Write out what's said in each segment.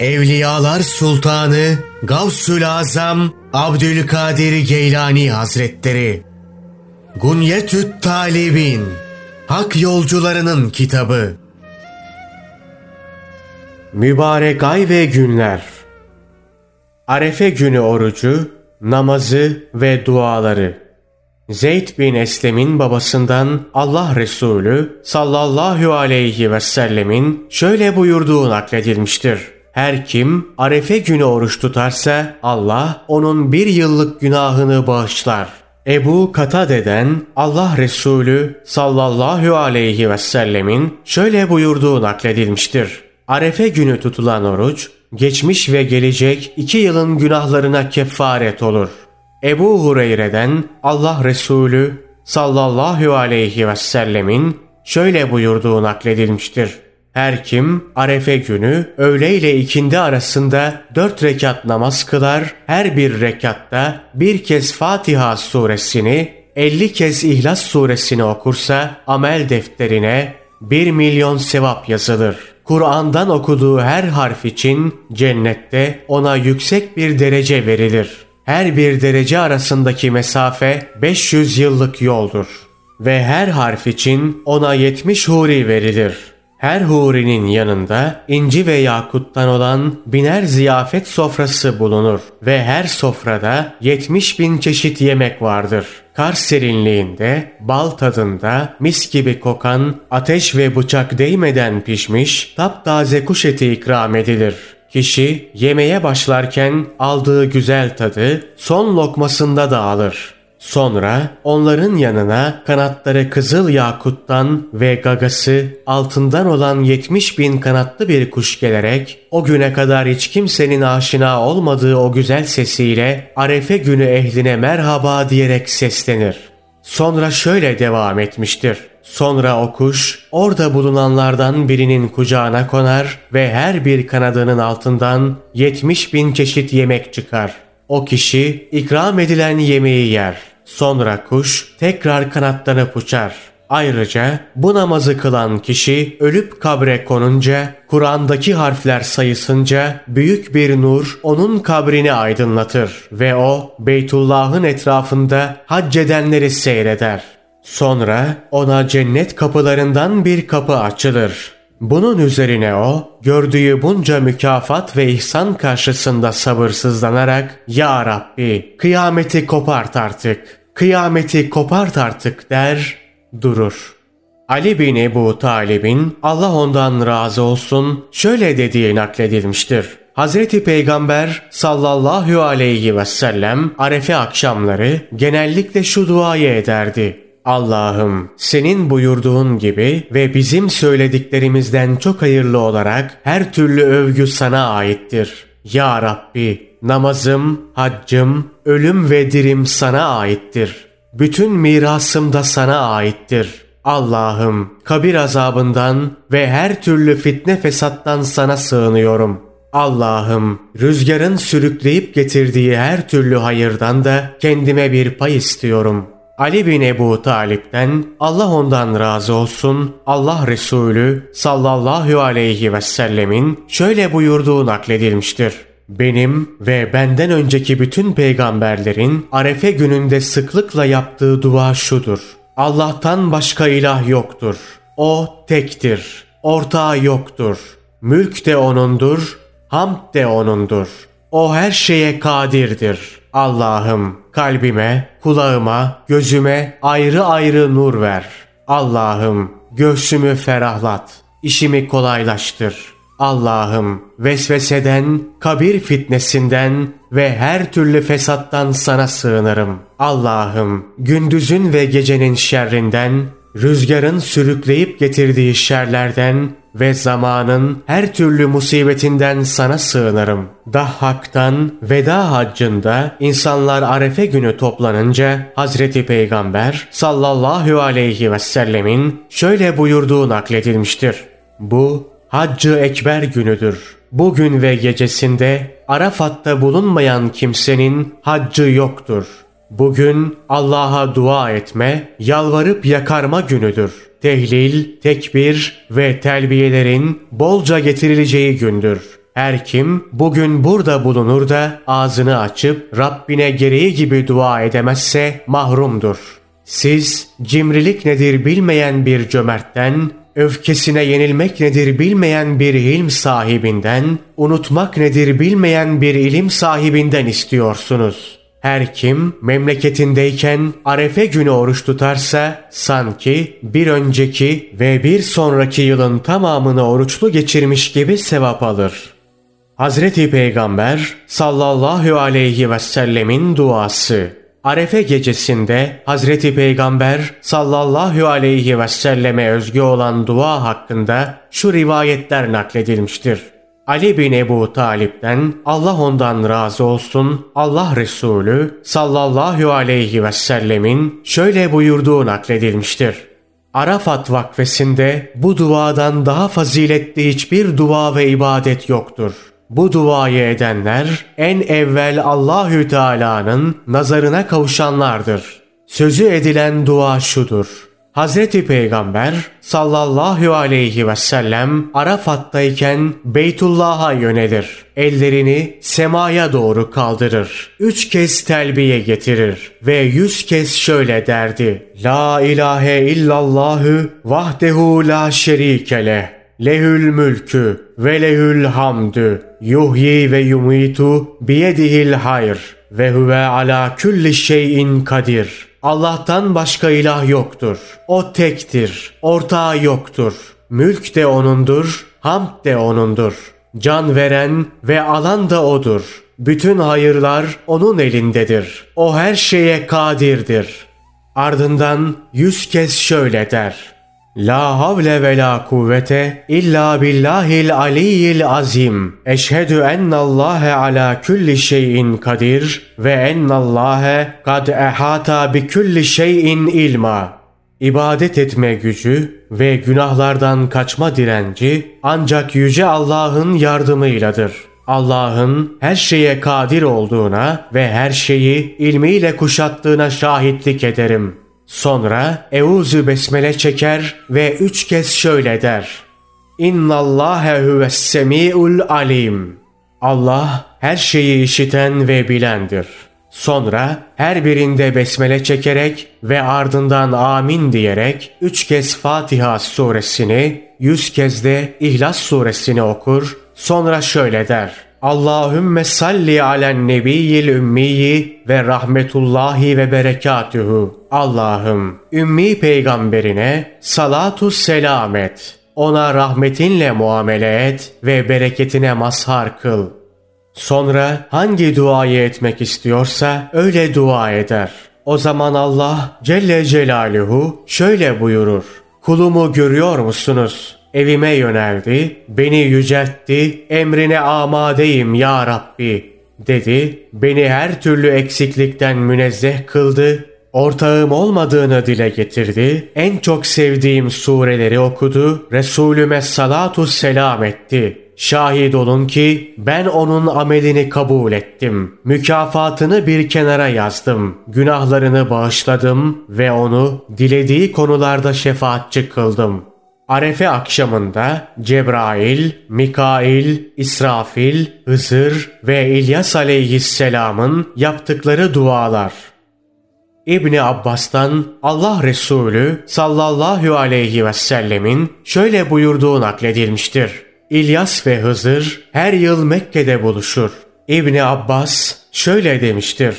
Evliyalar Sultanı Gavsül Azam Abdülkadir Geylani Hazretleri Gunyetüt Talibin Hak Yolcularının Kitabı. Mübarek ay ve günler. Arefe günü orucu, namazı ve duaları. Zeyd bin Eslem'in babasından Allah Resulü sallallahu aleyhi ve sellemin şöyle buyurduğu nakledilmiştir. Her kim Arefe günü oruç tutarsa Allah onun bir yıllık günahını bağışlar. Ebu Katade'den Allah Resulü sallallahu aleyhi ve sellemin şöyle buyurduğu nakledilmiştir. Arefe günü tutulan oruç, geçmiş ve gelecek iki yılın günahlarına kefaret olur. Ebu Hureyre'den Allah Resulü sallallahu aleyhi ve sellemin şöyle buyurduğu nakledilmiştir. Her kim Arefe günü öğle ile ikindi arasında dört rekat namaz kılar, her bir rekatta bir kez Fatiha suresini, elli kez İhlas suresini okursa amel defterine bir milyon sevap yazılır. Kur'an'dan okuduğu her harf için cennette ona yüksek bir derece verilir. Her bir derece arasındaki mesafe 500 yıllık yoldur. Ve her harf için ona 70 huri verilir.'' Her hurinin yanında inci ve yakuttan olan biner ziyafet sofrası bulunur ve her sofrada yetmiş bin çeşit yemek vardır. Kar serinliğinde, bal tadında, mis gibi kokan, ateş ve bıçak değmeden pişmiş, taptaze kuş eti ikram edilir. Kişi yemeğe başlarken aldığı güzel tadı son lokmasında da alır. Sonra onların yanına kanatları kızıl yakuttan ve gagası altından olan 70 bin kanatlı bir kuş gelerek o güne kadar hiç kimsenin aşina olmadığı o güzel sesiyle Arefe günü ehline merhaba diyerek seslenir. Sonra şöyle devam etmiştir. Sonra o kuş orada bulunanlardan birinin kucağına konar ve her bir kanadının altından 70 bin çeşit yemek çıkar. O kişi ikram edilen yemeği yer. Sonra kuş tekrar kanatlanıp uçar. Ayrıca bu namazı kılan kişi ölüp kabre konunca, Kur'an'daki harfler sayısınca büyük bir nur onun kabrini aydınlatır ve o Beytullah'ın etrafında hac edenleri seyreder. Sonra ona cennet kapılarından bir kapı açılır. Bunun üzerine o, gördüğü bunca mükafat ve ihsan karşısında sabırsızlanarak ''Ya Rabbi, kıyameti kopart artık, kıyameti kopart artık'' der, durur. Ali bin Ebu Talib'in Allah ondan razı olsun şöyle dediği nakledilmiştir. Hazreti Peygamber sallallahu aleyhi ve sellem arefe akşamları genellikle şu duayı ederdi. Allah'ım senin buyurduğun gibi ve bizim söylediklerimizden çok hayırlı olarak her türlü övgü sana aittir. Ya Rabbi namazım, haccım, ölüm ve dirim sana aittir. Bütün mirasım da sana aittir. Allah'ım kabir azabından ve her türlü fitne fesattan sana sığınıyorum. Allah'ım rüzgarın sürükleyip getirdiği her türlü hayırdan da kendime bir pay istiyorum.'' Ali bin Ebu Talip'ten Allah ondan razı olsun Allah Resulü sallallahu aleyhi ve sellemin şöyle buyurduğu nakledilmiştir. Benim ve benden önceki bütün peygamberlerin Arefe gününde sıklıkla yaptığı dua şudur. Allah'tan başka ilah yoktur. O tektir. Ortağı yoktur. Mülk de O'nundur, hamd de O'nundur. O her şeye kadirdir. Allah'ım kalbime, kulağıma, gözüme ayrı ayrı nur ver. Allah'ım göğsümü ferahlat, işimi kolaylaştır. Allah'ım vesveseden, kabir fitnesinden ve her türlü fesattan sana sığınırım. Allah'ım gündüzün ve gecenin şerrinden, rüzgarın sürükleyip getirdiği şerlerden ve zamanın her türlü musibetinden sana sığınırım. Dahhak'tan veda haccında insanlar Arefe günü toplanınca Hazreti Peygamber sallallahu aleyhi ve sellemin şöyle buyurduğu nakledilmiştir. Bu Haccı Ekber günüdür. Bugün ve gecesinde Arafat'ta bulunmayan kimsenin haccı yoktur. Bugün Allah'a dua etme, yalvarıp yakarma günüdür tehlil, tekbir ve telbiyelerin bolca getirileceği gündür. Her kim bugün burada bulunur da ağzını açıp Rabbine gereği gibi dua edemezse mahrumdur. Siz cimrilik nedir bilmeyen bir cömertten, öfkesine yenilmek nedir bilmeyen bir ilm sahibinden, unutmak nedir bilmeyen bir ilim sahibinden istiyorsunuz. Her kim memleketindeyken arefe günü oruç tutarsa sanki bir önceki ve bir sonraki yılın tamamını oruçlu geçirmiş gibi sevap alır. Hazreti Peygamber sallallahu aleyhi ve sellemin duası Arefe gecesinde Hazreti Peygamber sallallahu aleyhi ve selleme özgü olan dua hakkında şu rivayetler nakledilmiştir. Ali bin Ebu Talip'ten Allah ondan razı olsun Allah Resulü sallallahu aleyhi ve sellemin şöyle buyurduğu nakledilmiştir. Arafat vakfesinde bu duadan daha faziletli hiçbir dua ve ibadet yoktur. Bu duayı edenler en evvel Allahü Teala'nın nazarına kavuşanlardır. Sözü edilen dua şudur. Hazreti Peygamber sallallahu aleyhi ve sellem Arafat'tayken Beytullah'a yönelir. Ellerini semaya doğru kaldırır. Üç kez telbiye getirir ve yüz kez şöyle derdi. La ilahe illallahü vahdehu la şerike Lehül mülkü ve lehül hamdü. Yuhyi ve yumitu biyedihil hayr. Ve huve ala külli şeyin kadir. Allah'tan başka ilah yoktur. O tektir. Ortağı yoktur. Mülk de O'nundur, hamd de O'nundur. Can veren ve alan da O'dur. Bütün hayırlar O'nun elindedir. O her şeye kadirdir. Ardından yüz kez şöyle der. La havle ve la kuvvete illa billahil aliyyil azim. Eşhedü ennallâhe ala külli şeyin kadir ve ennallâhe kad ehata bi külli şeyin ilma. İbadet etme gücü ve günahlardan kaçma direnci ancak Yüce Allah'ın yardımıyladır. Allah'ın her şeye kadir olduğuna ve her şeyi ilmiyle kuşattığına şahitlik ederim.'' Sonra Eûzü Besmele çeker ve üç kez şöyle der. İnnallâhe huves semî'ul alim. Allah her şeyi işiten ve bilendir. Sonra her birinde besmele çekerek ve ardından amin diyerek üç kez Fatiha suresini, yüz kez de İhlas suresini okur. Sonra şöyle der. Allahümme salli alen nebiyyil ümmiyi ve rahmetullahi ve berekatühü. Allah'ım ümmi peygamberine salatu selam et. Ona rahmetinle muamele et ve bereketine mazhar kıl. Sonra hangi duayı etmek istiyorsa öyle dua eder. O zaman Allah Celle Celaluhu şöyle buyurur. Kulumu görüyor musunuz? Evime yöneldi, beni yüceltti, emrine amadeyim ya Rabbi dedi. Beni her türlü eksiklikten münezzeh kıldı, ortağım olmadığını dile getirdi, en çok sevdiğim sureleri okudu, Resulüme salatu selam etti. Şahit olun ki ben onun amelini kabul ettim. Mükafatını bir kenara yazdım. Günahlarını bağışladım ve onu dilediği konularda şefaatçi kıldım. Arefe akşamında Cebrail, Mikail, İsrafil, Hızır ve İlyas aleyhisselamın yaptıkları dualar. İbni Abbas'tan Allah Resulü sallallahu aleyhi ve sellemin şöyle buyurduğu nakledilmiştir. İlyas ve Hızır her yıl Mekke'de buluşur. İbni Abbas şöyle demiştir.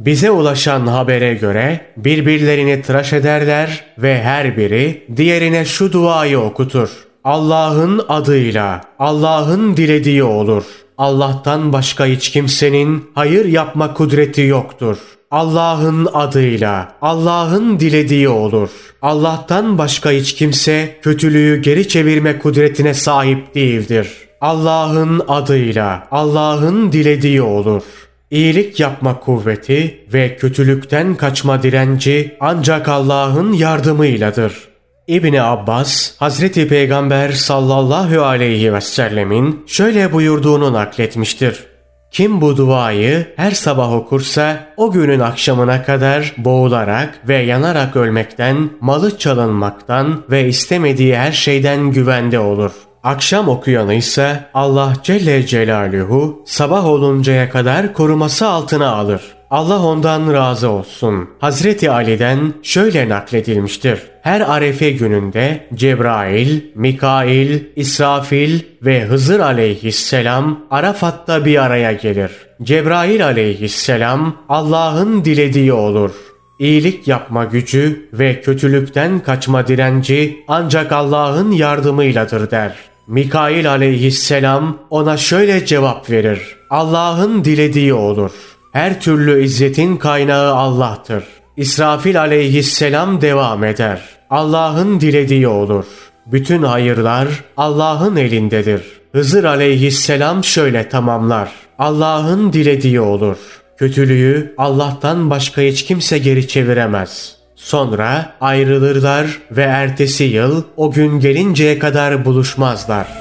Bize ulaşan habere göre birbirlerini tıraş ederler ve her biri diğerine şu duayı okutur. Allah'ın adıyla, Allah'ın dilediği olur. Allah'tan başka hiç kimsenin hayır yapma kudreti yoktur. Allah'ın adıyla, Allah'ın dilediği olur. Allah'tan başka hiç kimse kötülüğü geri çevirme kudretine sahip değildir. Allah'ın adıyla, Allah'ın dilediği olur. İyilik yapma kuvveti ve kötülükten kaçma direnci ancak Allah'ın yardımıyladır. İbni Abbas, Hazreti Peygamber sallallahu aleyhi ve sellemin şöyle buyurduğunu nakletmiştir. Kim bu duayı her sabah okursa o günün akşamına kadar boğularak ve yanarak ölmekten, malı çalınmaktan ve istemediği her şeyden güvende olur.'' Akşam okuyanı ise Allah Celle Celaluhu sabah oluncaya kadar koruması altına alır. Allah ondan razı olsun. Hazreti Ali'den şöyle nakledilmiştir. Her arefe gününde Cebrail, Mikail, İsrafil ve Hızır aleyhisselam Arafat'ta bir araya gelir. Cebrail aleyhisselam Allah'ın dilediği olur. İyilik yapma gücü ve kötülükten kaçma direnci ancak Allah'ın yardımıyladır der. Mikail aleyhisselam ona şöyle cevap verir. Allah'ın dilediği olur. Her türlü izzetin kaynağı Allah'tır. İsrafil aleyhisselam devam eder. Allah'ın dilediği olur. Bütün hayırlar Allah'ın elindedir. Hızır aleyhisselam şöyle tamamlar. Allah'ın dilediği olur. Kötülüğü Allah'tan başka hiç kimse geri çeviremez. Sonra ayrılırlar ve ertesi yıl o gün gelinceye kadar buluşmazlar.''